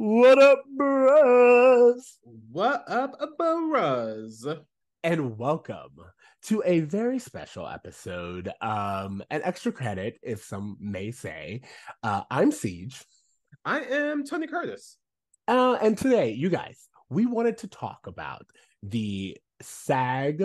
What up, bros? What up, bros? And welcome to a very special episode. Um, an extra credit, if some may say. Uh, I'm Ceej. I am Tony Curtis. Uh, and today, you guys, we wanted to talk about the SAG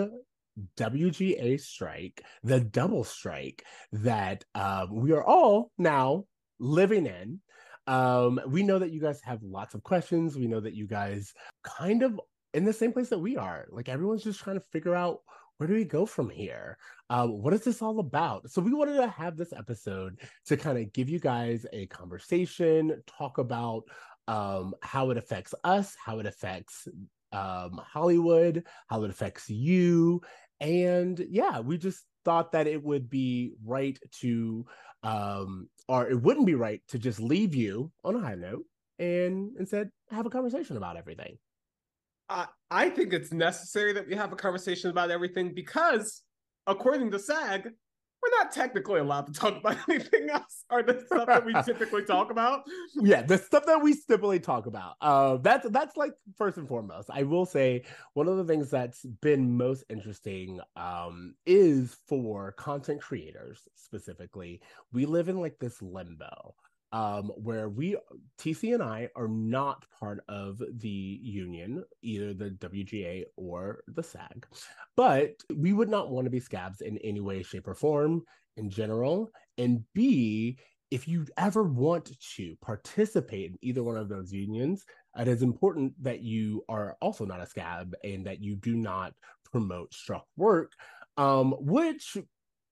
WGA strike, the double strike that um, we are all now living in. Um, we know that you guys have lots of questions. We know that you guys kind of in the same place that we are. Like everyone's just trying to figure out where do we go from here? Um, what is this all about? So we wanted to have this episode to kind of give you guys a conversation, talk about um, how it affects us, how it affects um, Hollywood, how it affects you, and yeah, we just thought that it would be right to um, or it wouldn't be right to just leave you on a high note and instead have a conversation about everything. I, I think it's necessary that we have a conversation about everything because, according to SAG, we're not technically allowed to talk about anything else or the stuff that we typically talk about. Yeah, the stuff that we typically talk about. Uh, that's that's like first and foremost. I will say one of the things that's been most interesting um, is for content creators specifically. We live in like this limbo um, where we TC and I are not part of the union, either the WGA or the SAG, but we would not want to be scabs in any way, shape, or form in general. And B, if you ever want to participate in either one of those unions, it is important that you are also not a scab and that you do not promote struck work, um, which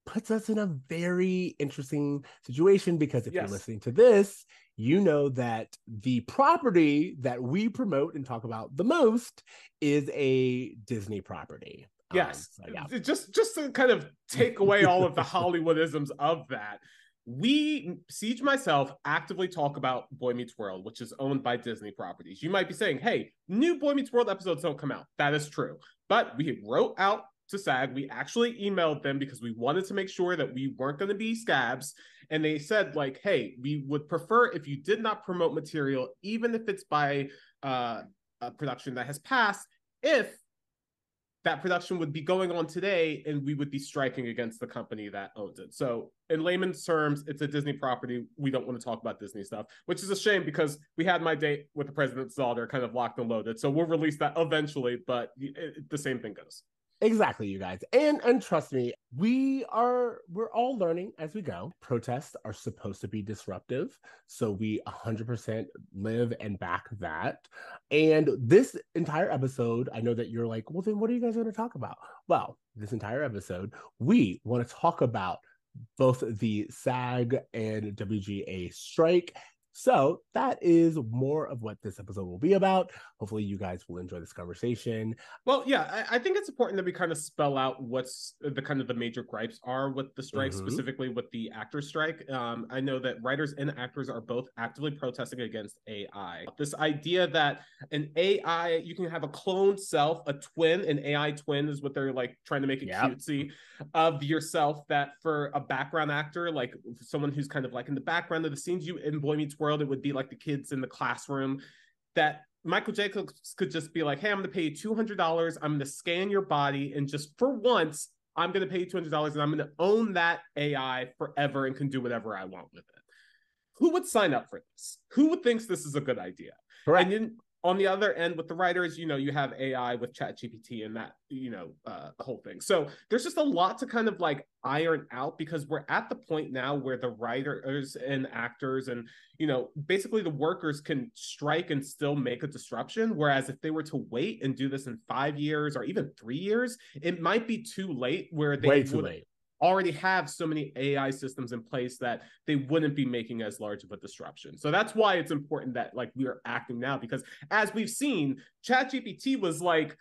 puts us in a very interesting situation because if yes. you're listening to this, you know that the property that we promote and talk about the most is a Disney property. Um, yes. Um, so yeah. Just just to kind of take away all of the Hollywoodisms of that. We Ceej myself actively talk about Boy Meets World, which is owned by Disney properties. You might be saying, "Hey, new Boy Meets World episodes don't come out." That is true, but we wrote out to SAG. We actually emailed them because we wanted to make sure that we weren't going to be scabs. And they said, like, hey, we would prefer if you did not promote material, even if it's by uh, a production that has passed, if that production would be going on today and we would be striking against the company that owns it. So, in layman's terms, it's a Disney property. We don't want to talk about Disney stuff, which is a shame because we had my date with the president's daughter kind of locked and loaded. So, we'll release that eventually, but it, the same thing goes. Exactly, you guys. And and trust me, we are we're all learning as we go. Protests are supposed to be disruptive, so we 100% live and back that. And this entire episode, I know that you're like, "Well, then what are you guys going to talk about?" Well, this entire episode, we want to talk about both the SAG and WGA strike so that is more of what this episode will be about. Hopefully, you guys will enjoy this conversation. Well, yeah, I, I think it's important that we kind of spell out what's the kind of the major gripes are with the strike, mm-hmm. specifically with the actor strike. Um, I know that writers and actors are both actively protesting against AI. This idea that an AI, you can have a cloned self, a twin, an AI twin is what they're like trying to make it yep. cutesy of yourself. That for a background actor, like someone who's kind of like in the background of the scenes, you in Boy Meets world, it would be like the kids in the classroom that Michael Jacobs could just be like, hey, I'm going to pay you $200. I'm going to scan your body. And just for once, I'm going to pay you $200 and I'm going to own that AI forever and can do whatever I want with it. Who would sign up for this? Who would thinks this is a good idea? Right. And then on the other end with the writers you know you have ai with chat gpt and that you know uh whole thing. So there's just a lot to kind of like iron out because we're at the point now where the writers and actors and you know basically the workers can strike and still make a disruption. Whereas if they were to wait and do this in five years or even three years it might be too late where they Way too late already have so many AI systems in place that they wouldn't be making as large of a disruption. So that's why it's important that like we are acting now because as we've seen, ChatGPT was like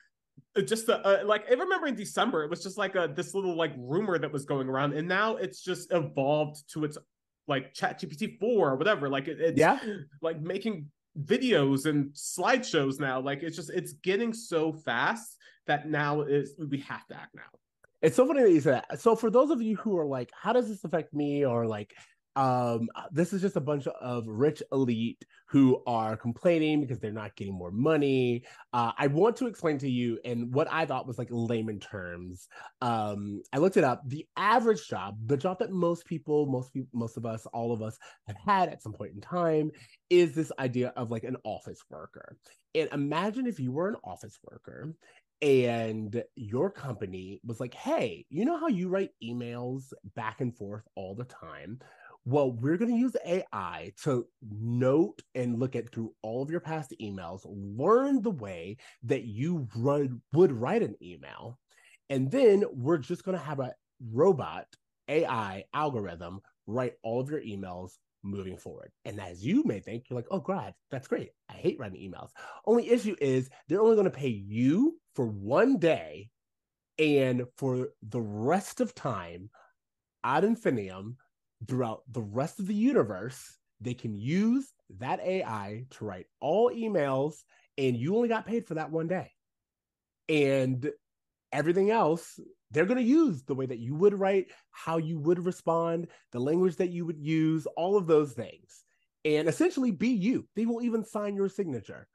uh, just a, like I remember in December it was just like a this little like rumor that was going around and now it's just evolved to its like ChatGPT 4 or whatever. Like it, it's yeah. like making videos and slideshows now. Like it's just it's getting so fast that now is we have to act now it's so funny that you said that. So for those of you who are like, how does this affect me? Or like, um, this is just a bunch of rich elite who are complaining because they're not getting more money. Uh, I want to explain to you in what I thought was like layman terms. Um, I looked it up. The average job, the job that most people, most people, most of us, all of us have had at some point in time, is this idea of like an office worker. And imagine if you were an office worker and your company was like, hey, you know how you write emails back and forth all the time? Well, we're going to use AI to note and look at through all of your past emails, learn the way that you run, would write an email. And then we're just going to have a robot AI algorithm write all of your emails moving forward. And as you may think, you're like, oh, God, that's great. I hate writing emails. Only issue is they're only going to pay you for one day and for the rest of time ad infinitum throughout the rest of the universe they can use that ai to write all emails and you only got paid for that one day and everything else they're going to use the way that you would write how you would respond the language that you would use all of those things and essentially be you they will even sign your signature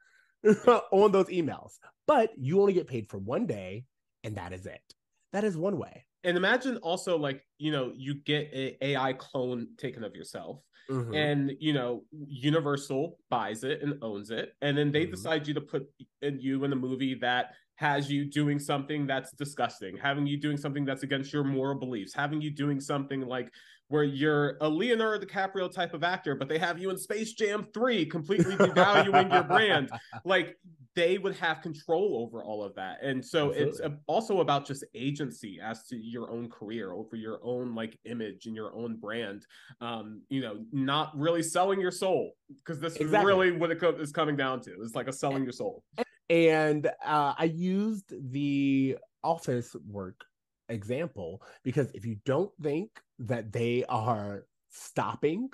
on those emails, but you only get paid for one day, and that is it. That is one way. And imagine also like you know you get an AI clone taken of yourself, mm-hmm. and you know Universal buys it and owns it, and then they mm-hmm. decide you to put in you in a movie that has you doing something that's disgusting, having you doing something that's against your moral beliefs, having you doing something like where you're a Leonardo DiCaprio type of actor, but they have you in Space Jam 3 completely devaluing your brand. Like they would have control over all of that. And so Absolutely. it's also about just agency as to your own career, over your own like image and your own brand. Um, you know, not really selling your soul because this exactly. is really what it is coming down to. It's like a selling your soul. And uh, I used the office work example because if you don't think that they are stopping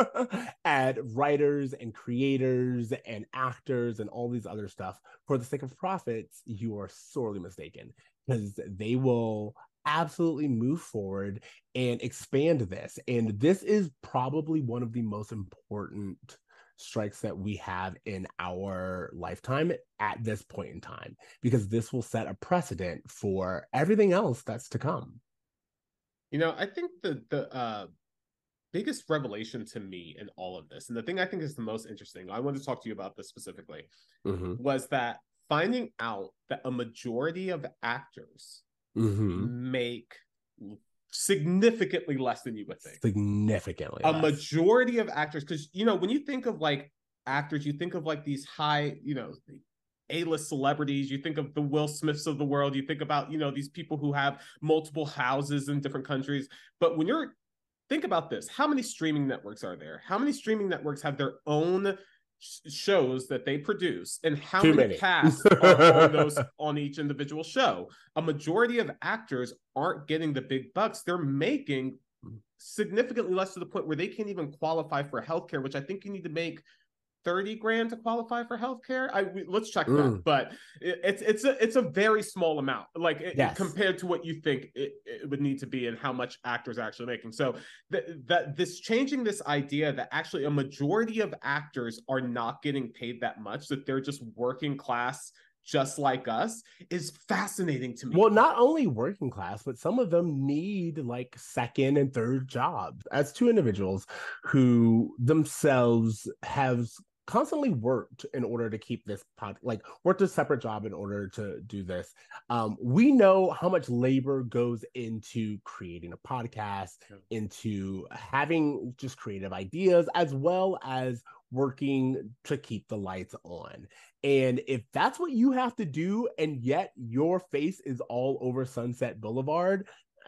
at writers and creators and actors and all these other stuff for the sake of profits, you are sorely mistaken because they will absolutely move forward and expand this. And this is probably one of the most important strikes that we have in our lifetime at this point in time, because this will set a precedent for everything else that's to come. You know, I think the the uh biggest revelation to me in all of this, and the thing I think is the most interesting, I want to talk to you about this specifically, mm-hmm. was that finding out that a majority of actors mm-hmm. make significantly less than you would think. Significantly. A less. majority of actors, because you know, when you think of like actors, you think of like these high, you know, a-list celebrities you think of the will smiths of the world you think about you know these people who have multiple houses in different countries but when you're think about this how many streaming networks are there how many streaming networks have their own shows that they produce and how Too many, many. casts are on those on each individual show. A majority of actors aren't getting the big bucks. They're making significantly less to the point where they can't even qualify for healthcare, which I think you need to make 30 grand to qualify for healthcare. I let's check mm. that. But it, it's it's a it's a very small amount, like it, yes. compared to what you think it, it, would need to be and how much actors are actually making. So that that this changing this idea that actually a majority of actors are not getting paid that much, that they're just working class just like us is fascinating to me. Well, not only working class, but some of them need like second and third jobs. As two individuals who themselves have constantly worked in order to keep this pod like worked a separate job in order to do this. Um, we know how much labor goes into creating a podcast into having just creative ideas as well as working to keep the lights on. And if that's what you have to do and yet your face is all over sunset boulevard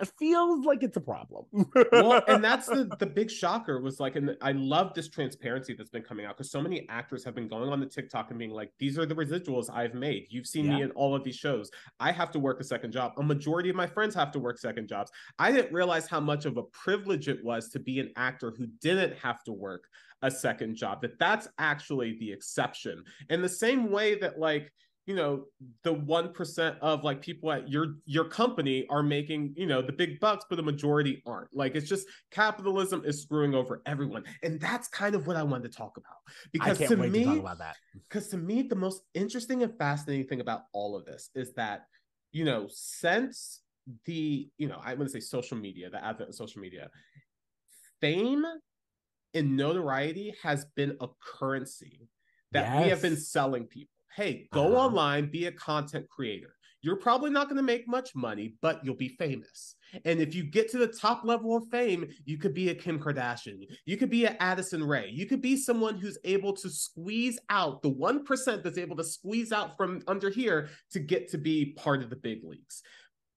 feels like it's a problem. well, and that's the the big shocker was like, and I love this transparency that's been coming out because so many actors have been going on the TikTok and being like, "These are the residuals I've made. You've seen yeah. me in all of these shows. I have to work a second job. A majority of my friends have to work second jobs. I didn't realize how much of a privilege it was to be an actor who didn't have to work a second job. That that's actually the exception. In the same way that like you know the 1% of like people at your your company are making you know the big bucks but the majority aren't. Like it's just capitalism is screwing over everyone. And that's kind of what i wanted to talk about. Because to me to about that. because to me the most interesting and fascinating thing about all of this is that you know since the you know i want to say social media the advent of social media fame and notoriety has been a currency that yes. we have been selling people hey, go uh-huh. online, be a content creator. You're probably not going to make much money, but you'll be famous. And if you get to the top level of fame, you could be a Kim Kardashian. You could be an Addison Rae, You could be someone who's able to squeeze out the 1% that's able to squeeze out from under here to get to be part of the big leagues.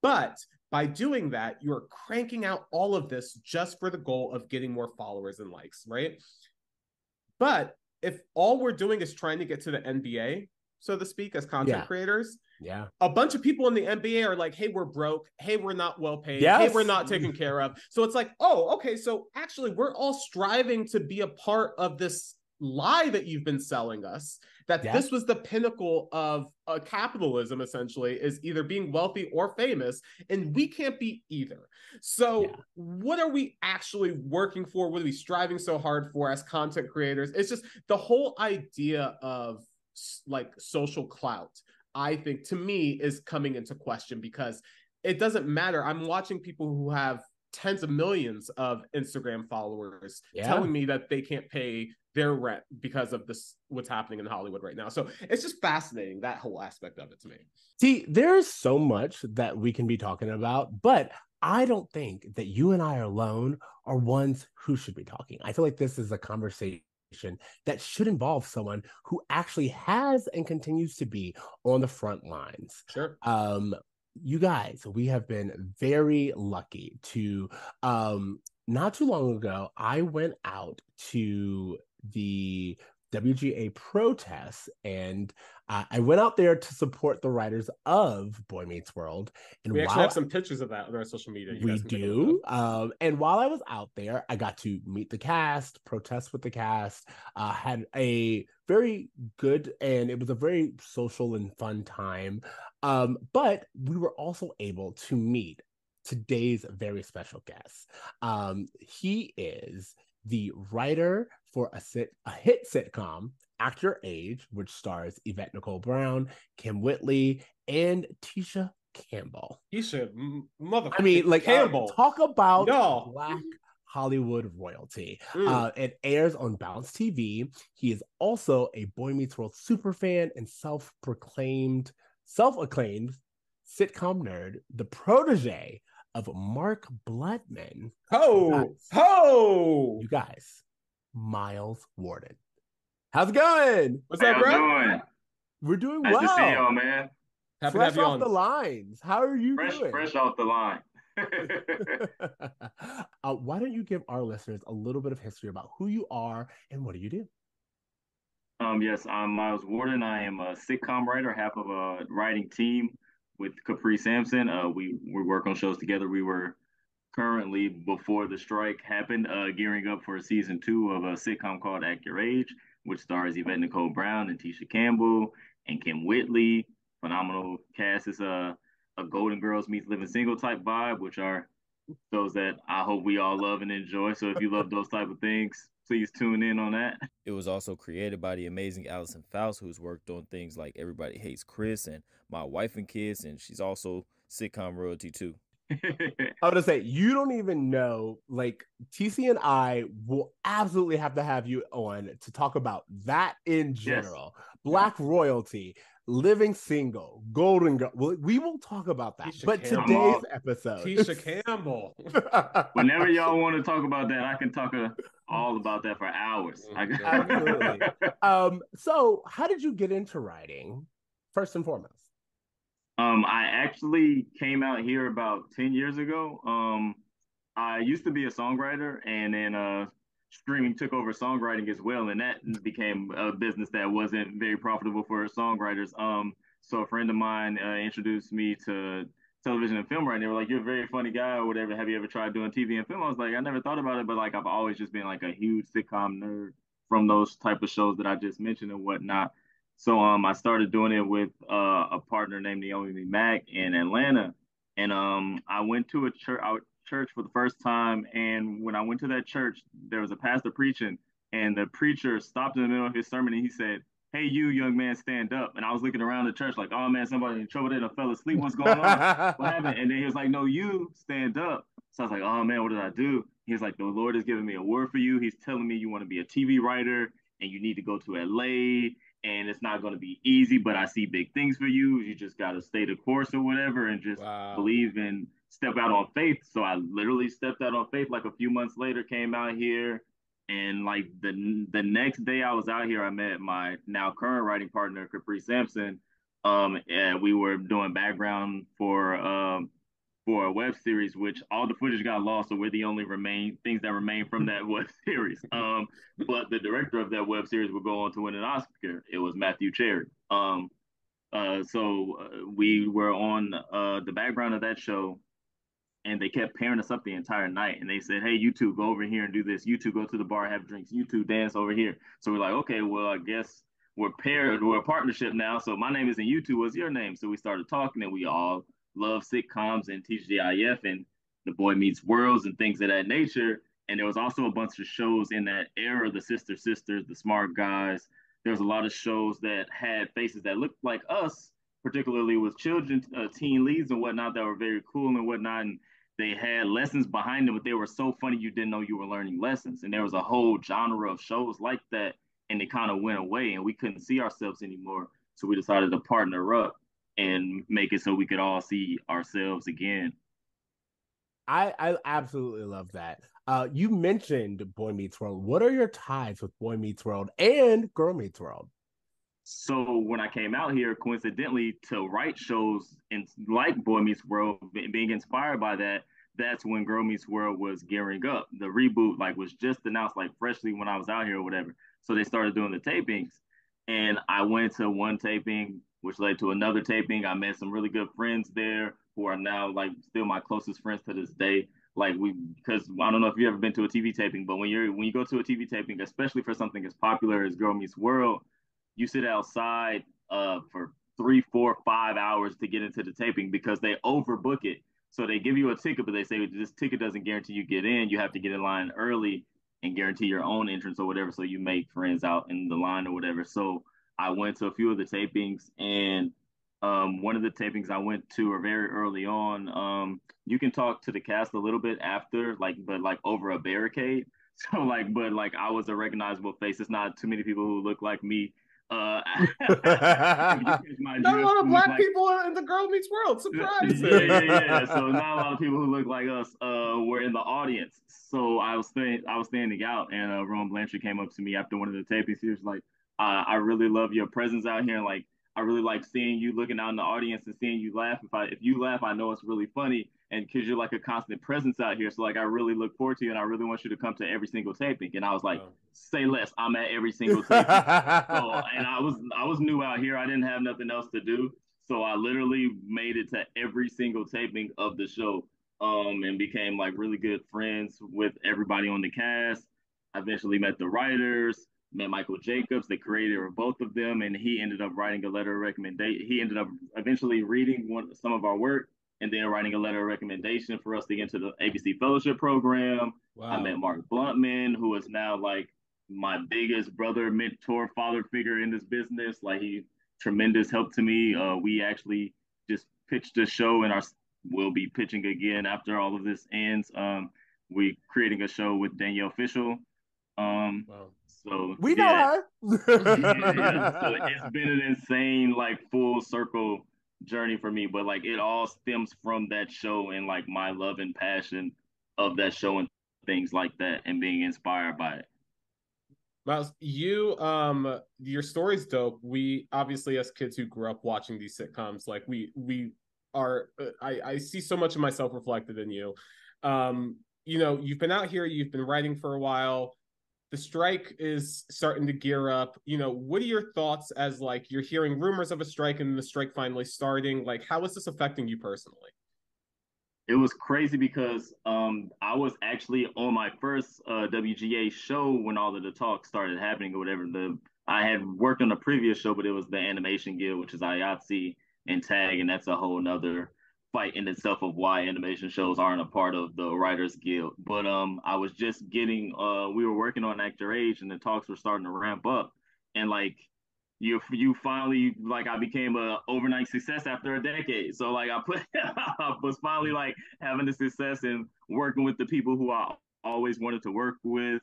But by doing that, you're cranking out all of this just for the goal of getting more followers and likes, right? But if all we're doing is trying to get to the NBA, so to speak, as content yeah. creators. Yeah. A bunch of people in the NBA are like, hey, we're broke. Hey, we're not well paid. Yes. Hey, we're not taken care of. So it's like, oh, okay. So actually, we're all striving to be a part of this lie that you've been selling us that yeah. this was the pinnacle of uh, capitalism essentially is either being wealthy or famous and we can't be either so yeah. what are we actually working for what are we striving so hard for as content creators it's just the whole idea of like social clout i think to me is coming into question because it doesn't matter i'm watching people who have tens of millions of instagram followers yeah. telling me that they can't pay their rent because of this what's happening in hollywood right now so it's just fascinating that whole aspect of it to me see there's so much that we can be talking about but I don't think that you and I alone are ones who should be talking. I feel like this is a conversation that should involve someone who actually has and continues to be on the front lines. Sure. Um, you guys, we have been very lucky to um not too long ago, I went out to the WGA protests, and uh, I went out there to support the writers of Boy Meets World. And we actually have some pictures of that on our social media. You we do. Um, and while I was out there, I got to meet the cast, protest with the cast, uh, had a very good and it was a very social and fun time. Um, but we were also able to meet today's very special guest. Um, he is the writer for a, sit, a hit sitcom, Act Your Age, which stars Yvette Nicole Brown, Kim Whitley, and Tisha Campbell. Tisha, mother. I mean, like Campbell. Uh, talk about no. black Hollywood royalty. Mm. Uh, it airs on Bounce TV. He is also a Boy Meets World super fan and self-proclaimed, self-acclaimed sitcom nerd, the protege of Mark Blutman. Ho, ho! You guys, Myles Warden. How's it going? What's up, bro? Doing? We're doing nice well. to see y'all, man. Happy fresh off the lines. How are you fresh, doing? Fresh off the line. uh, why don't you give our listeners a little bit of history about who you are and what do you do? Um, yes, I'm Myles Warden. I am a sitcom writer, half of a writing team with Capri Sampson. Uh, we we work on shows together. We were currently before the strike happened, uh, gearing up for season two of a sitcom called Act Your Age, which stars Yvette Nicole Brown and Tisha Campbell and Kim Whitley. Phenomenal cast. It's a a Golden Girls meets Living Single type vibe, which are those that I hope we all love and enjoy. So if you love those type of things, please tune in on that. It was also created by the amazing Allison Faust, who's worked on things like Everybody Hates Chris and My Wife and Kids, and she's also sitcom royalty too. I would say you don't even know. Like TC and I will absolutely have to have you on to talk about that in general. Yes. Black yeah. royalty, living single, golden girl. We will talk about that. Tisha but Campbell. today's episode, Tisha Campbell. Whenever y'all want to talk about that, I can talk a, all about that for hours. Absolutely. um. So, how did you get into writing? First and foremost. Um, I actually came out here about 10 years ago. Um, I used to be a songwriter and then uh streaming took over songwriting as well, and that became a business that wasn't very profitable for songwriters. Um, so a friend of mine uh, introduced me to television and film. They were like, "You're a very funny guy, or whatever. Have you ever tried doing TV and film?" I was like, "I never thought about it, but like I've always just been like a huge sitcom nerd from those type of shows that I just mentioned and whatnot." So um, I started doing it with uh, a partner named Naomi Mack in Atlanta, and um, I went to a church church for the first time, and when I went to that church, there was a pastor preaching, and the preacher stopped in the middle of his sermon and he said, "Hey, you young man, stand up." And I was looking around the church like, "Oh man, somebody in trouble there, fell asleep. What's going on? what happened?" And then he was like, "No, you stand up." So I was like, "Oh man, what did I do?" He was like, "The Lord has given me a word for you. He's telling me you want to be a TV writer." And you need to go to LA and it's not going to be easy, but I see big things for you. You just got to stay the course or whatever and just wow. believe and step out on faith. So I literally stepped out on faith. Like a few months later, came out here, and like the the next day I was out here, I met my now current writing partner, Capri Sampson. Um, and we were doing background for um for a web series, which all the footage got lost, so we're the only remain things that remain from that web series. Um, but the director of that web series will go on to win an Oscar. It was Matthew Cherry. Um, uh, so uh, we were on uh, the background of that show, and they kept pairing us up the entire night. And they said, "Hey, you two go over here and do this. You two go to the bar, have drinks. You two dance over here." So we're like, "Okay, well, I guess." We're paired, we're a partnership now. So my name isn't you two, what's your name? So we started talking and we all love sitcoms and TGIF and The Boy Meets Worlds and things of that nature. And there was also a bunch of shows in that era, the Sister Sisters, the Smart Guys. There was a lot of shows that had faces that looked like us, particularly with children, uh, teen leads and whatnot that were very cool and whatnot. And they had lessons behind them, but they were so funny you didn't know you were learning lessons. And there was a whole genre of shows like that, and it kind of went away, and we couldn't see ourselves anymore. So we decided to partner up and make it so we could all see ourselves again. I I absolutely love that. Uh, you mentioned Boy Meets World. What are your ties with Boy Meets World and Girl Meets World? So when I came out here, coincidentally, to write shows and like Boy Meets World, being inspired by that, that's when Girl Meets World was gearing up. The reboot like was just announced like freshly when I was out here or whatever. So they started doing the tapings, and I went to one taping which led to another taping. I met some really good friends there who are now like still my closest friends to this day. Like we, because I don't know if you've ever been to a TV taping, but when you're when you go to a TV taping, especially for something as popular as Girl Meets World, you sit outside uh, for three, four, five hours to get into the taping because they overbook it. So they give you a ticket, but they say this ticket doesn't guarantee you get in. You have to get in line early and guarantee your own entrance or whatever. So you make friends out in the line or whatever. So I went to a few of the tapings, and um, one of the tapings I went to are very early on. Um, you can talk to the cast a little bit after, like, but like over a barricade. So like, but like I was a recognizable face. It's not too many people who look like me. Uh, not a lot of black like, people in the Girl Meets World. Surprise! Yeah, yeah, yeah. so not a lot of people who look like us uh, were in the audience. So I was st- I was standing out, and uh, Rowan Blanchard came up to me after one of the tapings. He was like, uh, I really love your presence out here. And like I really like seeing you looking out in the audience and seeing you laugh. If I if you laugh, I know it's really funny, and because you're like a constant presence out here. So like I really look forward to you, and I really want you to come to every single taping. And I was like, say less. I'm at every single taping. so, and I was I was new out here. I didn't have nothing else to do, so I literally made it to every single taping of the show. Um, and became like really good friends with everybody on the cast. I eventually met the writers met Michael Jacobs, the creator of both of them, and he ended up writing a letter of recommendation. He ended up eventually reading one some of our work and then writing a letter of recommendation for us to get into the ABC Fellowship Program. Wow. I met Mark Blutman, who is now like my biggest brother, mentor, father figure in this business. Like he tremendous help to me. Uh, we actually just pitched a show and our we'll be pitching again after all of this ends. Um, we creating a show with Danielle Fishel. Um, wow. So we know her. yeah, so it's been an insane, like full circle journey for me. But like it all stems from that show and like my love and passion of that show and things like that and being inspired by it. Myles, you um your story's dope. We obviously as kids who grew up watching these sitcoms, like we we are uh, I I see so much of myself reflected in you. Um you know, you've been out here, you've been writing for a while. The strike is starting to gear up. You know, what are your thoughts as like you're hearing rumors of a strike and the strike finally starting? Like how is this affecting you personally? it was crazy because um, I was actually on my first uh, WGA show when all of the talk started happening or whatever. The I had worked on a previous show, but it was the Animation Guild, which is IATSE and TAG, and that's a whole nother fight in itself of why animation shows aren't a part of the Writers Guild. But um, I was just getting uh, we were working on Act Your Age, and the talks were starting to ramp up, and like you you finally like I became a overnight success after a decade. So like I put I was finally like having the success and working with the people who I always wanted to work with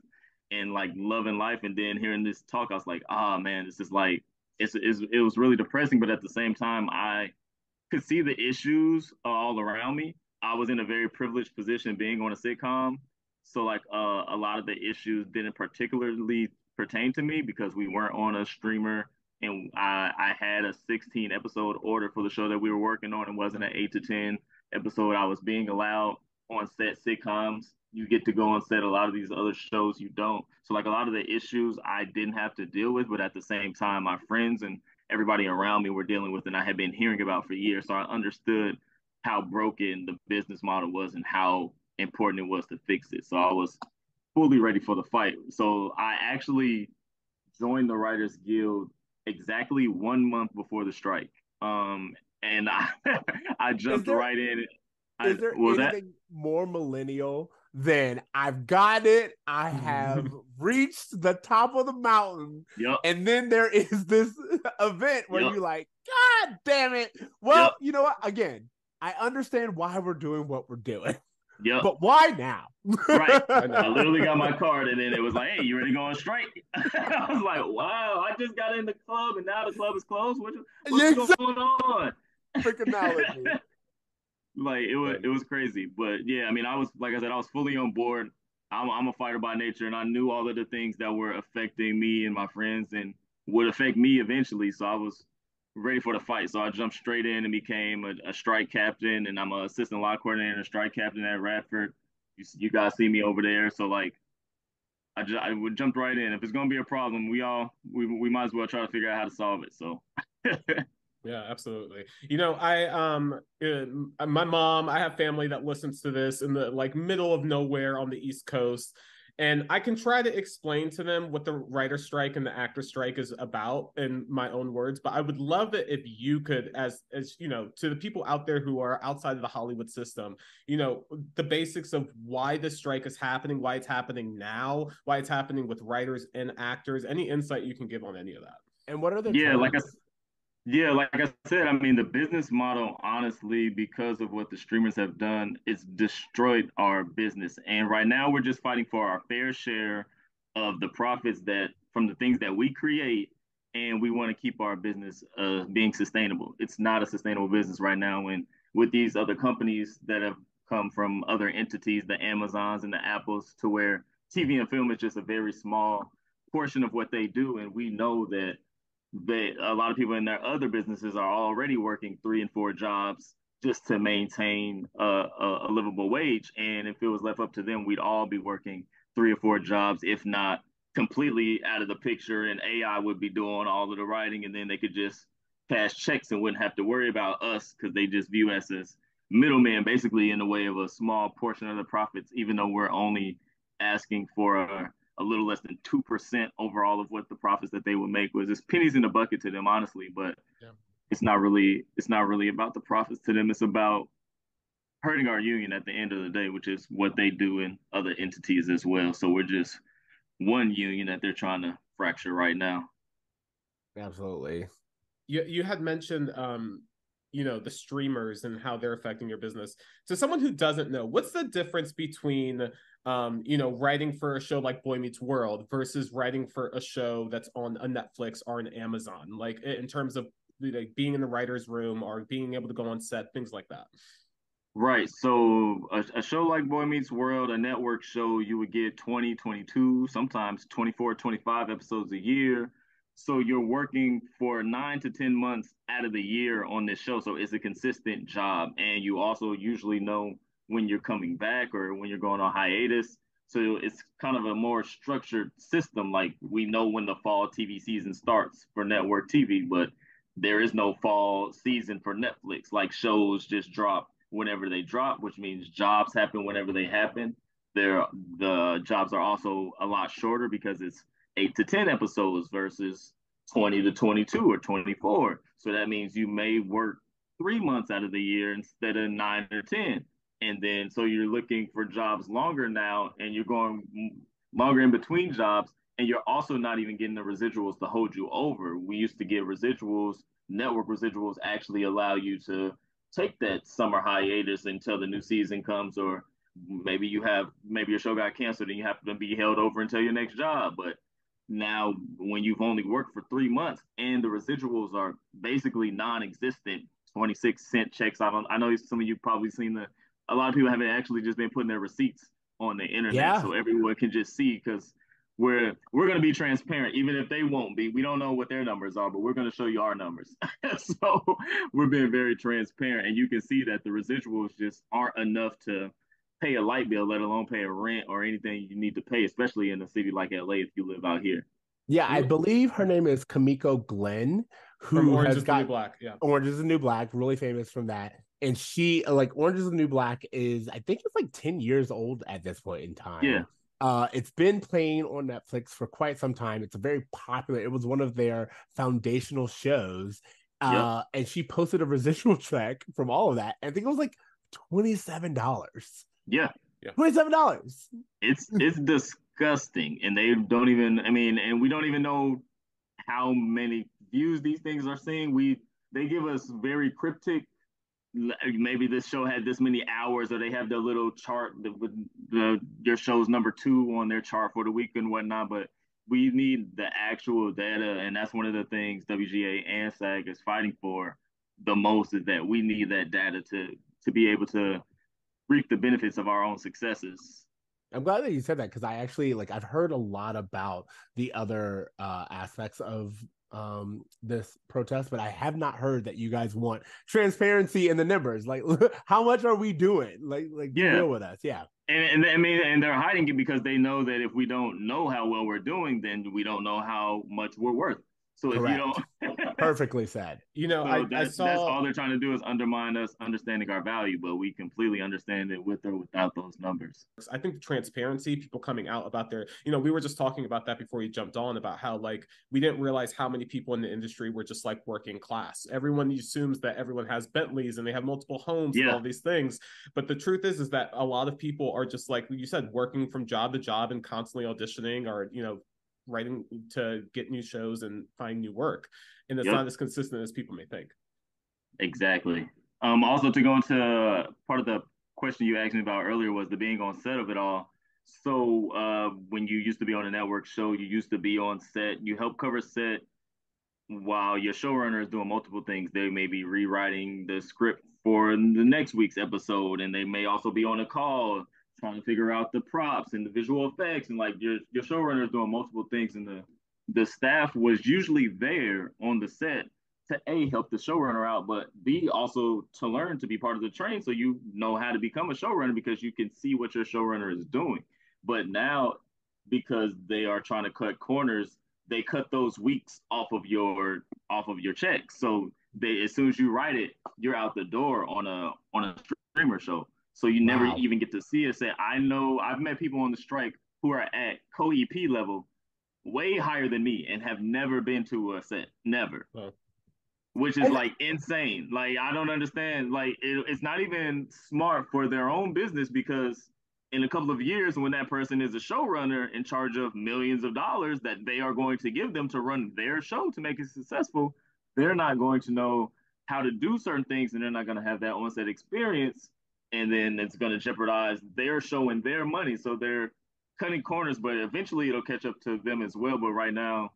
and like loving life. And then hearing this talk, I was like, ah oh, man, this is like it's, it's it was really depressing, but at the same time, I could see the issues all around me. I was in a very privileged position being on a sitcom. So like uh, a lot of the issues didn't particularly pertain to me because we weren't on a streamer and I, I had a 16 episode order for the show that we were working on. It wasn't an eight to 10 episode. I was being allowed on set sitcoms. You get to go on set. A lot of these other shows you don't. So like a lot of the issues I didn't have to deal with, but at the same time, my friends and everybody around me were dealing with, and I had been hearing about for years. So I understood how broken the business model was and how important it was to fix it. So I was fully ready for the fight. So I actually joined the Writers Guild exactly one month before the strike. Um, and I I jumped there, right in. I, is there anything that? more millennial than I've got it? I have reached the top of the mountain, yep. and then there is this event where yep. you're like, God damn it! Well, yep. you know what? Again, I understand why we're doing what we're doing. Yep. But why now? right. I literally got my card and then it was like, hey, you ready to go on strike? I was like, wow, I just got in the club and now the club is closed. What, what's exactly. going on? Freaking analogy. Like it was it was crazy. But yeah, I mean, I was like I said, I was fully on board. I'm I'm a fighter by nature and I knew all of the things that were affecting me and my friends and would affect me eventually. So I was ready for the fight. So I jumped straight in and became a, a strike captain, and I'm an assistant law coordinator and a strike captain at Radford. You, you guys see me over there, so like, I just I would jumped right in. If it's gonna be a problem, we all we we might as well try to figure out how to solve it. So. yeah absolutely you know i um uh, my mom i have family that listens to this in the like middle of nowhere on the east coast and I can try to explain to them what the writer strike and the actor strike is about in my own words. But I would love it if you could, as as you know, to the people out there who are outside of the Hollywood system, you know, the basics of why the strike is happening, why it's happening now, why it's happening with writers and actors. Any insight you can give on any of that? And what are the yeah, terms? like I yeah, like I said, I mean, the business model, honestly, because of what the streamers have done, it's destroyed our business. And right now, we're just fighting for our fair share of the profits that from the things that we create. And we want to keep our business uh, being sustainable. It's not a sustainable business right now. And with these other companies that have come from other entities, the Amazons and the Apples, to where TV and film is just a very small portion of what they do. And we know that they a lot of people in their other businesses are already working three and four jobs just to maintain a, a, a, livable wage. And if it was left up to them, we'd all be working three or four jobs, if not completely out of the picture. And AI would be doing all of the writing, and then they could just cash checks and wouldn't have to worry about us because they just view us as middlemen, basically in the way of a small portion of the profits, even though we're only asking for a a little less than 2% overall of what the profits that they would make was just pennies in the bucket to them, honestly. But yeah. it's not really, it's not really about the profits to them. It's about hurting our union at the end of the day, which is what they do in other entities as well. So we're just one union that they're trying to fracture right now. Absolutely. You you had mentioned um you know the streamers and how they're affecting your business. So someone who doesn't know, what's the difference between um, you know, writing for a show like Boy Meets World versus writing for a show that's on a Netflix or an Amazon, like in terms of like being in the writer's room or being able to go on set, things like that. Right. So a, a show like Boy Meets World, a network show, you would get 20, 22, sometimes 24, 25 episodes a year. So you're working for nine to 10 months out of the year on this show. So it's a consistent job. And you also usually know when you're coming back or when you're going on hiatus. So it's kind of a more structured system. Like we know when the fall TV season starts for network TV, but there is no fall season for Netflix. Like shows just drop whenever they drop, which means jobs happen whenever they happen. There, the jobs are also a lot shorter because it's eight to ten episodes versus twenty to twenty-two or twenty-four. So that means you may work three months out of the year instead of nine or ten. And then so you're looking for jobs longer now, and you're going longer in between jobs, and you're also not even getting the residuals to hold you over. We used to get residuals, network residuals actually allow you to take that summer hiatus until the new season comes or maybe you have maybe your show got canceled and you have to be held over until your next job but now when you've only worked for three months and the residuals are basically non-existent 26 cent checks i don't i know some of you probably seen the a lot of people haven't actually just been putting their receipts on the internet yeah. so everyone can just see because we're we're going to be transparent even if they won't be we don't know what their numbers are but we're going to show you our numbers so we're being very transparent and you can see that the residuals just aren't enough to pay a light bill let alone pay a rent or anything you need to pay especially in a city like la if you live out here yeah i believe her name is Kimiko glenn who from orange has is got the new black yeah orange is the new black really famous from that and she like orange is the new black is i think it's like 10 years old at this point in time yeah uh, it's been playing on Netflix for quite some time. It's a very popular. It was one of their foundational shows. Uh, yep. and she posted a residual check from all of that. I think it was like twenty seven dollars. Yeah, yeah. twenty seven dollars. It's it's disgusting, and they don't even. I mean, and we don't even know how many views these things are seeing. We they give us very cryptic maybe this show had this many hours or they have their little chart with the your show's number two on their chart for the week and whatnot but we need the actual data and that's one of the things wga and sag is fighting for the most is that we need that data to to be able to reap the benefits of our own successes. I'm glad that you said that because I actually like I've heard a lot about the other uh, aspects of um this protest but i have not heard that you guys want transparency in the numbers. Like how much are we doing? Like like yeah. deal with us. Yeah. And, and i mean and they're hiding it because they know that if we don't know how well we're doing then we don't know how much we're worth so Correct. if you don't perfectly said. You know, so I, I, saw that's all they're trying to do is undermine us understanding our value, but we completely understand it with or without those numbers. I think the transparency, people coming out about their, you know, we were just talking about that before you jumped on about how like we didn't realize how many people in the industry were just like working class. Everyone assumes that everyone has Bentleys and they have multiple homes yeah. and all these things. But the truth is is that a lot of people are just like you said, working from job to job and constantly auditioning or, you know, writing to get new shows and find new work. And it's yep. not as consistent as people may think. Exactly. Um also to go into part of the question you asked me about earlier was the being on set of it all. So uh when you used to be on a network show you used to be on set. You help cover set while your showrunner is doing multiple things. They may be rewriting the script for the next week's episode and they may also be on a call trying to figure out the props and the visual effects and like your your showrunner is doing multiple things and the the staff was usually there on the set to a help the showrunner out but b also to learn to be part of the train so you know how to become a showrunner because you can see what your showrunner is doing. But now because they are trying to cut corners they cut those weeks off of your off of your checks. So they as soon as you write it you're out the door on a on a streamer show so you never wow. even get to see it. Say, I know I've met people on the strike who are at co EP level, way higher than me, and have never been to a set, never. Which is like insane. Like I don't understand. Like it, it's not even smart for their own business because in a couple of years, when that person is a showrunner in charge of millions of dollars that they are going to give them to run their show to make it successful, they're not going to know how to do certain things, and they're not going to have that on-set experience and then it's going to jeopardize their show and their money. So they're cutting corners, but eventually it'll catch up to them as well. But right now,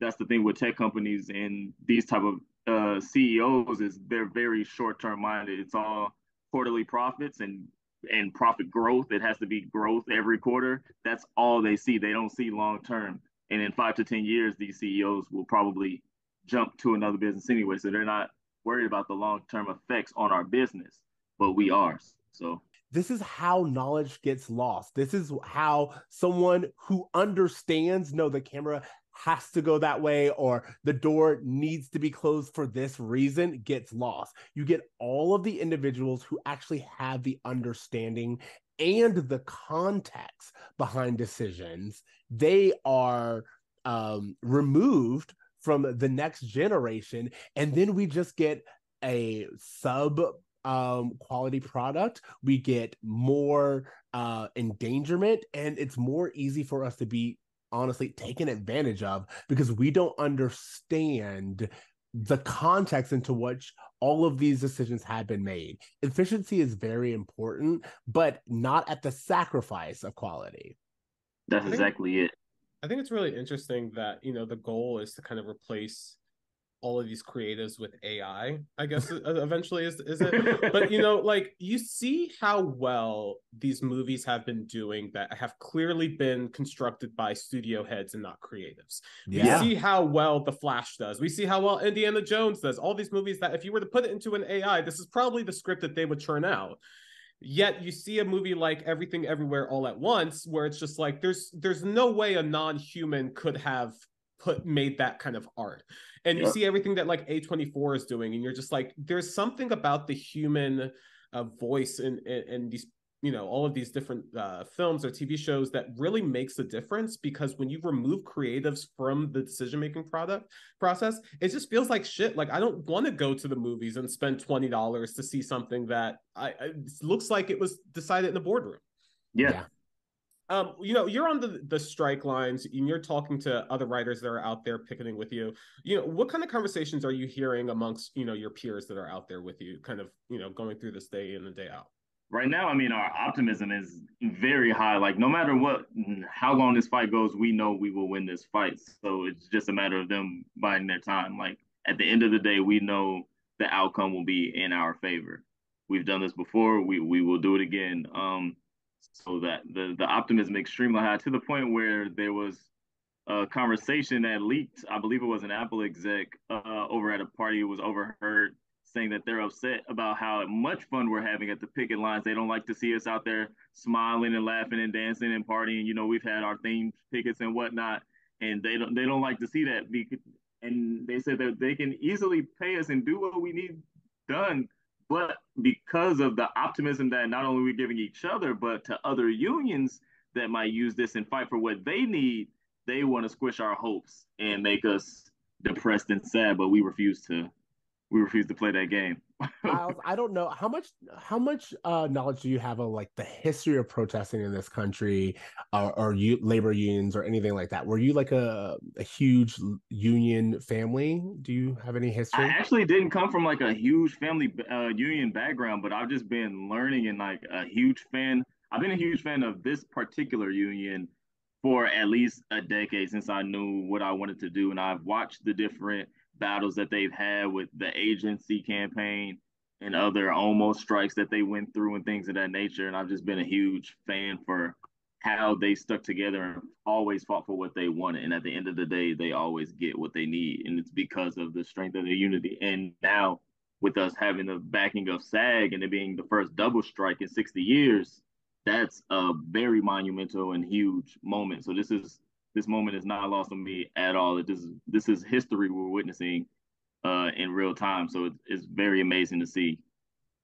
that's the thing with tech companies and these type of uh, CEOs is they're very short term minded. It's all quarterly profits and and profit growth. It has to be growth every quarter. That's all they see. They don't see long term. And in five to ten years, these CEOs will probably jump to another business anyway. So they're not worried about the long term effects on our business, but we are. So this is how knowledge gets lost. This is how someone who understands, no, the camera has to go that way or the door needs to be closed for this reason gets lost. You get all of the individuals who actually have the understanding and the context behind decisions. They are um, removed from the next generation. And then we just get a sub um quality product we get more uh endangerment and it's more easy for us to be honestly taken advantage of because we don't understand the context into which all of these decisions have been made. Efficiency is very important, but not at the sacrifice of quality. That's exactly it. I think it's really interesting that, you know, the goal is to kind of replace all of these creatives with AI, I guess eventually is is it? but you know, like you see how well these movies have been doing that have clearly been constructed by studio heads and not creatives. Yeah. We see how well The Flash does. We see how well Indiana Jones does. All these movies that if you were to put it into an AI, this is probably the script that they would churn out. Yet you see a movie like Everything Everywhere All at Once where it's just like there's there's no way a non-human could have put made that kind of art and you see everything that like a24 is doing and you're just like there's something about the human uh, voice and in, in these you know all of these different uh, films or tv shows that really makes a difference because when you remove creatives from the decision making product process it just feels like shit like i don't want to go to the movies and spend $20 to see something that i it looks like it was decided in the boardroom yeah. yeah. Um, you know, you're on the the strike lines and you're talking to other writers that are out there picketing with you. You know, what kind of conversations are you hearing amongst, you know, your peers that are out there with you, kind of, you know, going through this day in and day out? Right now, I mean, our optimism is very high. Like, no matter what, how long this fight goes, we know we will win this fight. So it's just a matter of them biding their time. Like, at the end of the day, we know the outcome will be in our favor. We've done this before. We we will do it again. Um, so that the the optimism extremely high to the point where there was a conversation that leaked. I believe it was an Apple exec uh, over at a party. Was overheard saying that they're upset about how much fun we're having at the picket lines. They don't like to see us out there smiling and laughing and dancing and partying. You know, we've had our theme pickets and whatnot, and they don't they don't like to see that. Because, and they said that they can easily pay us and do what we need done but because of the optimism that not only we're giving each other, but to other unions that might use this and fight for what they need, they want to squish our hopes and make us depressed and sad. But we refuse to. We refuse to play that game. Myles, I don't know how much how much uh, knowledge do you have of like the history of protesting in this country, or, or you, labor unions or anything like that? Were you like a, a huge union family? Do you have any history? I actually didn't come from like a huge family uh, union background, but I've just been learning and like a huge fan. I've been a huge fan of this particular union for at least a decade since I knew what I wanted to do, and I've watched the different battles that they've had with the agency campaign and other almost strikes that they went through and things of that nature. And I've just been a huge fan for how they stuck together and always fought for what they wanted. And at the end of the day, they always get what they need. And it's because of the strength of the unity. And now with us having the backing of SAG and it being the first double strike in 60 years, that's a very monumental and huge moment. So this is this moment is not lost on me at all. It is this is history we're witnessing uh, in real time. So it's, it's very amazing to see.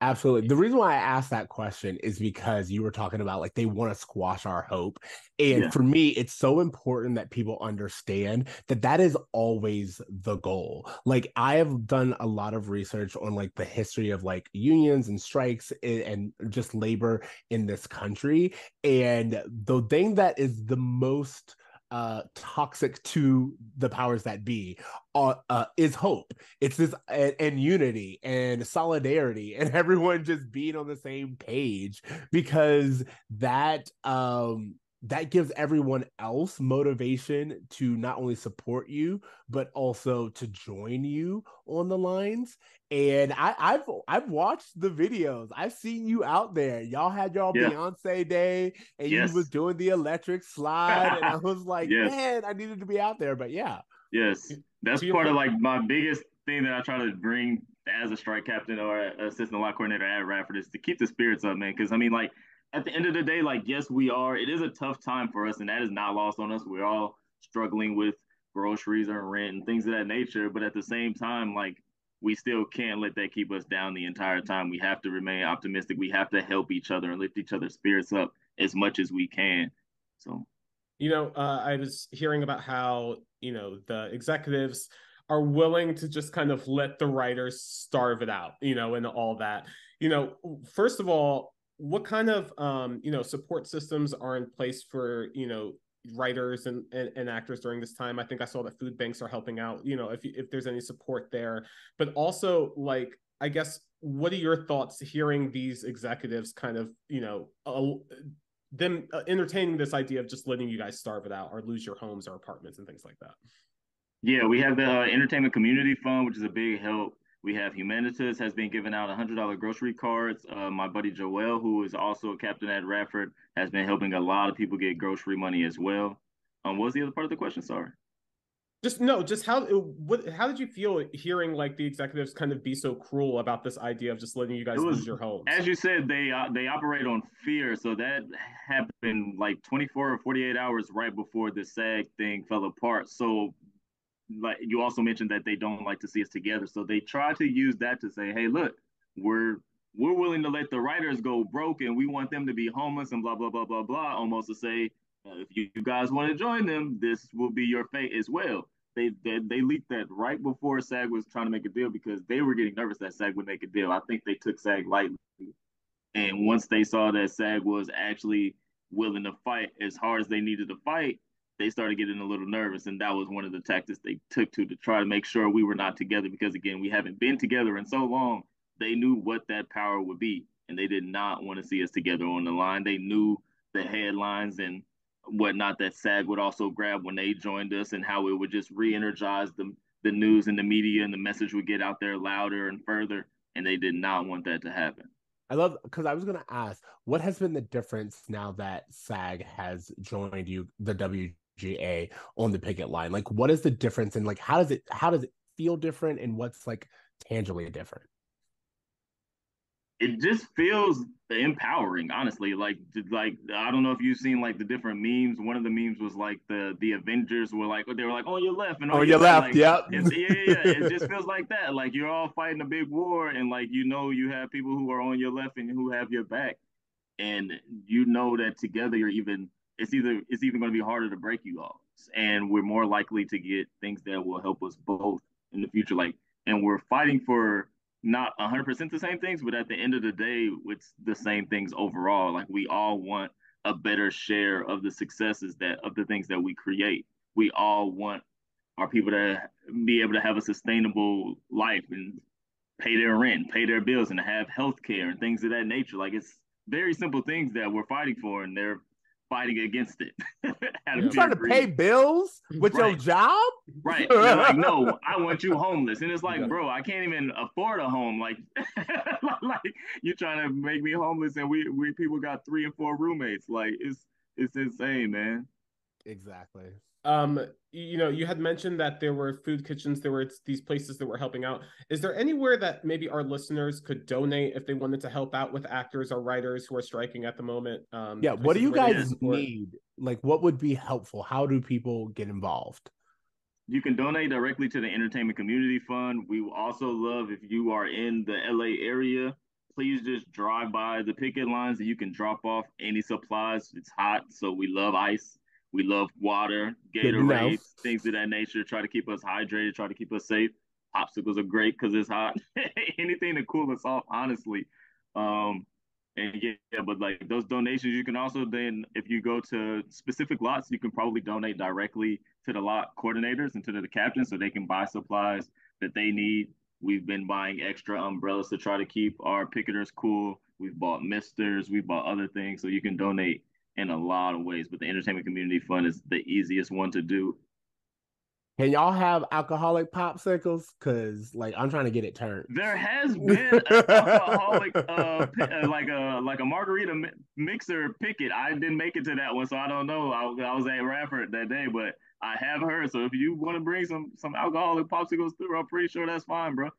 Absolutely. The reason why I asked that question is because you were talking about like they want to squash our hope. And yeah. for me, it's so important that people understand that that is always the goal. Like I have done a lot of research on like the history of like unions and strikes and just labor in this country. And the thing that is the most uh toxic to the powers that be. Uh, uh is hope. It's this and, and, unity and solidarity and everyone just being on the same page because that um that gives everyone else motivation to not only support you but also to join you on the lines and I, have I've watched the videos. I've seen you out there. Y'all had y'all yeah. Beyonce day, and yes. you was doing the electric slide, and I was like, yes. man, I needed to be out there. But yeah, yes, that's part of like my biggest thing that I try to bring as a strike captain or assistant line coordinator at Radford is to keep the spirits up, man. Because I mean, like at the end of the day, like yes, we are. It is a tough time for us, and that is not lost on us. We're all struggling with groceries and rent and things of that nature. But at the same time, like we still can't let that keep us down the entire time. We have to remain optimistic. We have to help each other and lift each other's spirits up as much as we can. So, you know, uh, I was hearing about how you know the executives are willing to just kind of let the writers starve it out, you know, and all that. You know, first of all, what kind of um, you know support systems are in place for you know writers and, and, and, actors during this time. I think I saw that food banks are helping out, you know, if, if there's any support there, but also like, I guess, what are your thoughts hearing these executives kind of, you know, uh, them uh, entertaining this idea of just letting you guys starve it out or lose your homes or apartments and things like that? Yeah, we have the uh, Entertainment Community Fund, which is a big help. We have Humanitas has been giving out $100 grocery cards. Uh, my buddy Joel, who is also a captain at Radford, has been helping a lot of people get grocery money as well. Um, what was the other part of the question? Sorry. Just no, just how what how did you feel hearing like the executives kind of be so cruel about this idea of just letting you guys was, lose your homes? As you said, they uh, they operate on fear, so that happened like 24 or 48 hours right before the SAG thing fell apart. So like you also mentioned that they don't like to see us together. So they try to use that to say, hey, look, we're we're willing to let the writers go broke and we want them to be homeless and blah blah blah blah blah. Almost to say, if you, you, guys want to join them, this will be your fate as well. They, they they leaked that right before SAG was trying to make a deal because they were getting nervous that SAG would make a deal. I think they took SAG lightly, and once they saw that SAG was actually willing to fight as hard as they needed to fight, they started getting a little nervous, and that was one of the tactics they took to to try to make sure we were not together. Because again, we haven't been together in so long. They knew what that power would be, and they did not want to see us together on the line. They knew the headlines and whatnot that SAG would also grab when they joined us, and how it would just re-energize the the news and the media, and the message would get out there louder and further. And they did not want that to happen. I love because I was going to ask what has been the difference now that SAG has joined you, the W GA on the picket line? Like, what is the difference, and like, how does it how does it feel different, and what's like tangibly different? It just feels empowering, honestly. Like, like I don't know if you've seen like the different memes. One of the memes was like the the Avengers were like they were like on your left and on, on your, left. Like, yep. yeah, yeah, yeah. it just feels like that. Like you're all fighting a big war, and like you know you have people who are on your left and who have your back, and you know that together you're even it's either it's even going to be harder to break you off, and we're more likely to get things that will help us both in the future. Like, and we're fighting for not 100% the same things, but at the end of the day, it's the same things overall. Like, we all want a better share of the successes that of the things that we create. We all want our people to be able to have a sustainable life and pay their rent, pay their bills, and have health care and things of that nature. Like it's very simple things that we're fighting for, and they're fighting against it. you trying to pay bills with right. your job? Right. They're like, no, I want you homeless. And it's like, yeah. bro, I can't even afford a home. Like, like you're trying to make me homeless and we, we people got three and four roommates. Like it's it's insane, man. Exactly. Um, you know, you had mentioned that there were food kitchens, there were these places that were helping out. Is there anywhere that maybe our listeners could donate if they wanted to help out with actors or writers who are striking at the moment? Um, yeah, what do you guys need? Like, what would be helpful? How do people get involved? You can donate directly to the Entertainment Community Fund. We also love if you are in the LA area, please just drive by the picket lines and you can drop off any supplies. It's hot, so we love ice we love water, Gatorade, things of that nature. Try to keep us hydrated, try to keep us safe. Popsicles are great because it's hot. Anything to cool us off, honestly. Um, and yeah, yeah, but like those donations, you can also then, if you go to specific lots, you can probably donate directly to the lot coordinators and to the captains so they can buy supplies that they need. We've been buying extra umbrellas to try to keep our picketers cool. We've bought misters, we've bought other things, so you can donate in a lot of ways. But the entertainment community fund is the easiest one to do. Can y'all have alcoholic popsicles? Cause like I'm trying to get it turned. There has been an alcoholic, uh, uh, like a like a margarita mi- mixer picket. I didn't make it to that one, so I don't know. I, I was at Radford that day, but I have heard. So if you want to bring some some alcoholic popsicles through, I'm pretty sure that's fine, bro.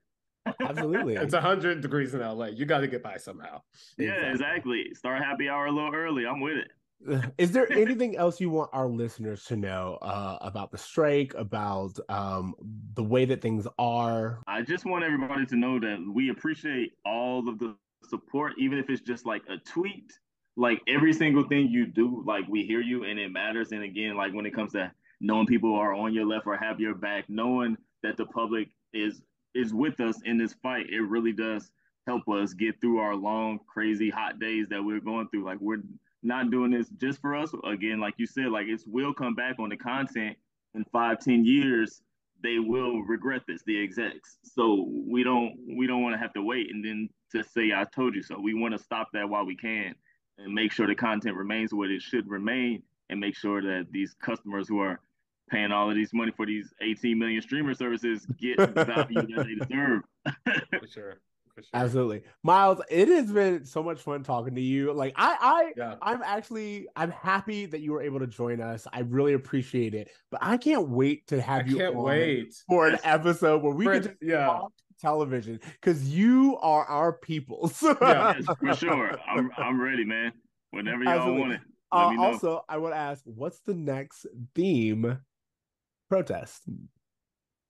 Absolutely. It's 100 degrees in LA. You got to get by somehow. Yeah, exactly. Start happy hour a little early. I'm with it. Is there anything else you want our listeners to know uh, about the strike, about um, the way that things are? I just want everybody to know that we appreciate all of the support, even if it's just like a tweet. Like every single thing you do, like we hear you and it matters. And again, like when it comes to knowing people are on your left or have your back, knowing that the public is is with us in this fight, it really does help us get through our long, crazy, hot days that we're going through. Like we're not doing this just for us. Again, like you said, like it will come back on the content in five, ten years. They will regret this, the execs. So we don't we don't want to have to wait and then to say I told you so. We want to stop that while we can and make sure the content remains what it should remain and make sure that these customers who are paying all of these money for these 18 million streamer services get the value that they deserve. For sure. For sure. Absolutely, Myles. It has been so much fun talking to you. Like I, I, Yeah. I'm actually, I'm happy that you were able to join us. I really appreciate it. But I can't wait to I have you can't on wait. for an episode where we For- can just yeah. talk television because you are our people. Yeah. yes, for sure. I'm I'm ready, man. Whenever y'all Absolutely. want it, Uh, also, I want to ask, what's the next theme? Protest.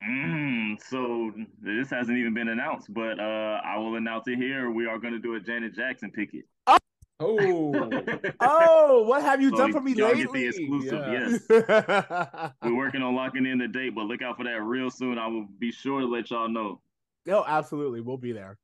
Mm, so this hasn't even been announced, but uh, I will announce it here. We are going to do a Janet Jackson picket. Oh, Oh, what have you So done for me y'all get the exclusive, Yeah. yes. We're working on locking in the date, but look out for that real soon. I will be sure to let y'all know. no, absolutely, we'll be there.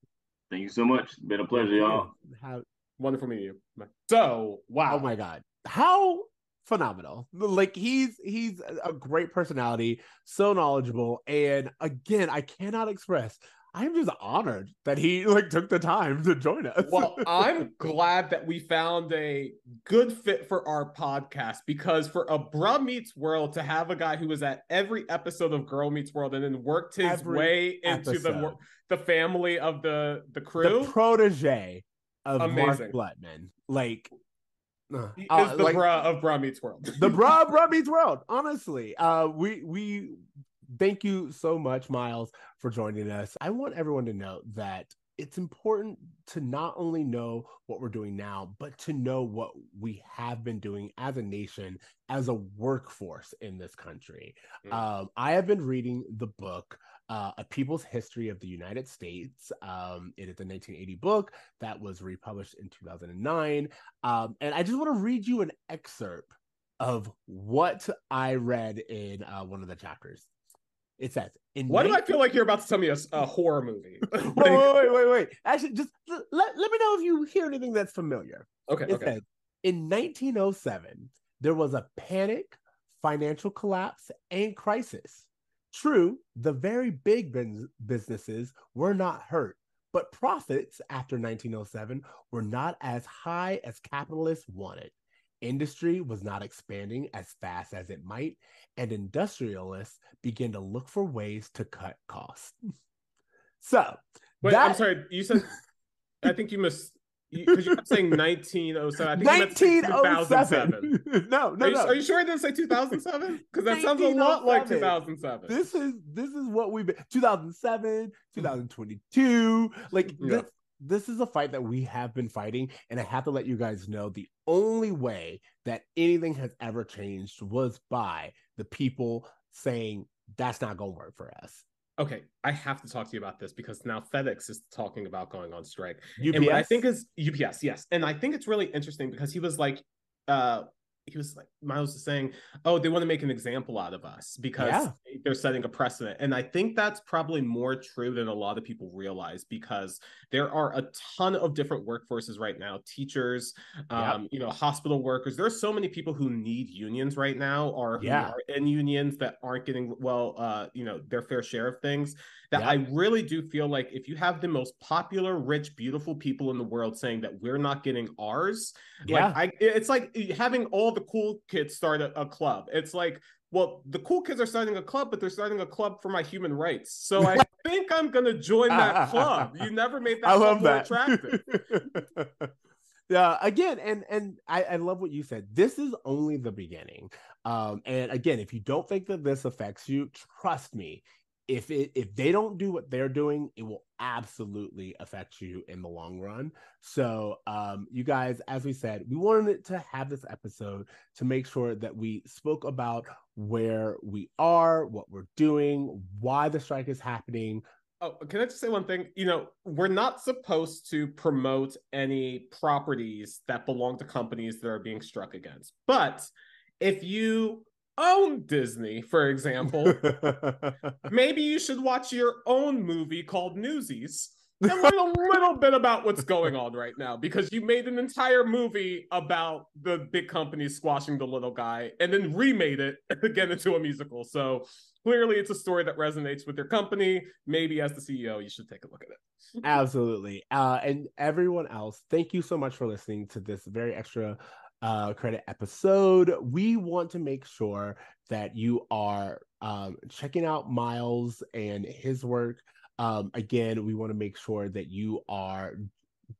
Thank you so much. Been a pleasure, y'all. How, wonderful meeting you. So, wow. oh my god, how phenomenal! Like he's he's a great personality, so knowledgeable, and again, I cannot express. I'm just honored that he like took the time to join us. Well, I'm glad that we found a good fit for our podcast because for a Bruh Meets World to have a guy who was at every episode of Girl Meets World and then worked his Every way into the the family of the the crew the protege of Amazing. Mark Blutman, like, uh, he uh, is the like- bruh of Bruh Meets World. the bruh bruh meets world honestly uh we we thank you so much myles for joining us i want everyone to know that it's important to not only know what we're doing now but to know what we have been doing as a nation as a workforce in this country Mm. um i have been reading the book uh, a people's history of the united states um it is a 1980 book that was republished in 2009 um and i just want to read you an excerpt of what I read in uh, one of the chapters. It says, "In Why do I feel like you're about to tell me a, a horror movie? wait, wait, wait, wait, wait. Actually, just let, let me know if you hear anything that's familiar. okay, It okay. says, in 1907, there was a panic, financial collapse, and crisis. True, the very big businesses were not hurt, but profits after 1907 were not as high as capitalists wanted. Industry was not expanding as fast as it might, and industrialists began to look for ways to cut costs. So, Wait, I'm sorry. You said I think you missed because you kept saying 1907. I think you meant to say 2007. 1907. no, no, are, you, no. are you sure I didn't say 2007? Because that sounds a lot like 2007. This is this is what we've been 2007, 2022. Like Yeah. this, this is a fight that we have been fighting, and I have to let you guys know the only way that anything has ever changed was by the people saying that's not going to work for us. Okay, I have to talk to you about this because now FedEx is talking about going on strike. UPS, And what I think is UPS, yes. And I think it's really interesting because he was like, uh, he was like Myles was saying, oh, they want to make an example out of us because Yeah. they're setting a precedent. And I think that's probably more true than a lot of people realize because there are a ton of different workforces right now, teachers, um, you know, hospital workers. There are so many people who need unions right now or who Yeah. are in unions that aren't getting well, uh, you know, their fair share of things. That Yeah. I really do feel like if you have the most popular, rich, beautiful people in the world saying that we're not getting ours, Yeah. like I it's like having all the cool kids start a, a club. It's like, well, the cool kids are starting a club, but they're starting a club for my human rights. So I think I'm gonna join that club. You never made that I love more that. attractive. yeah, again, and and I, I love what you said. This is only the beginning. Um, and again, if you don't think that this affects you, trust me. If it if they don't do what they're doing, it will absolutely affect you in the long run. So, um, you guys, as we said, we wanted to have this episode to make sure that we spoke about where we are, what we're doing, why the strike is happening, Oh, can I just say one thing? You know, we're not supposed to promote any properties that belong to companies that are being struck against. But if you own Disney, for example, maybe you should watch your own movie called Newsies and learn a little bit about what's going on right now because you made an entire movie about the big companies squashing the little guy and then remade it again into a musical. So clearly it's a story that resonates with your company. Maybe as the CEO, you should take a look at it. Absolutely. Uh, and everyone else, thank you so much for listening to this very extra uh, credit episode. We want to make sure that you are um, checking out Myles and his work. Um, again, we want to make sure that you are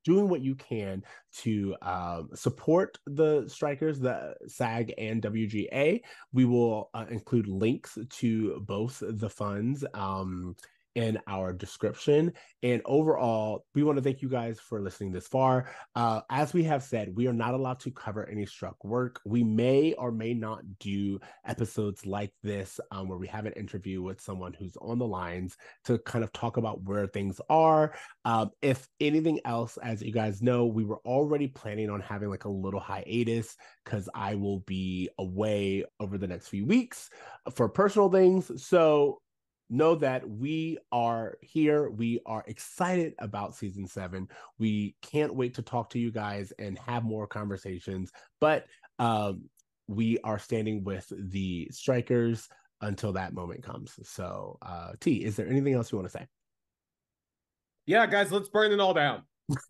doing what you can to um, support the strikers, the SAG and WGA. We will uh, include links to both the funds um, in our description. And overall, we want to thank you guys for listening this far. Uh, as we have said, we are not allowed to cover any struck work. We may or may not do episodes like this um, where we have an interview with someone who's on the lines to kind of talk about where things are. Um, if anything else, as you guys know, we were already planning on having like a little hiatus because I will be away over the next few weeks for personal things. So know that we are here. We are excited about season seven. We can't wait to talk to you guys and have more conversations. But um, we are standing with the strikers until that moment comes. So, uh, T, is there anything else you want to say? Yeah, guys, let's burn it all down.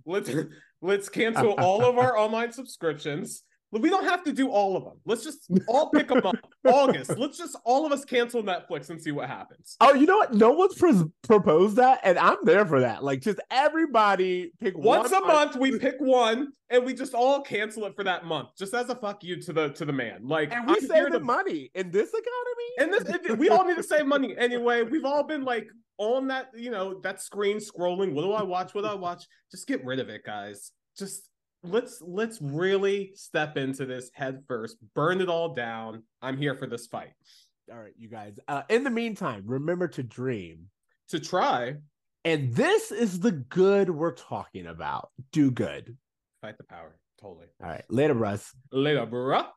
Let's let's cancel all of our online subscriptions. We don't have to do all of them. Let's just all pick a month. August. Let's just all of us cancel Netflix and see what happens. Oh, you know what? No one's pros- proposed that, and I'm there for that. Like, just everybody pick Once one a month, we pick one and we just all cancel it for that month, just as a fuck you to the to the man. Like, and we I'm save the money in this economy. and this we all need to save money anyway. We've all been like on that, you know, that screen scrolling. What do I watch? What do I watch? Just get rid of it, guys. Just let's let's really step into this head first, burn it all down. I'm here for this fight. All right, you guys. Uh, in the meantime, remember to dream. To try And this is the good we're talking about. Do good. fight the power. Totally. All right. Later, Russ. Later, bruh.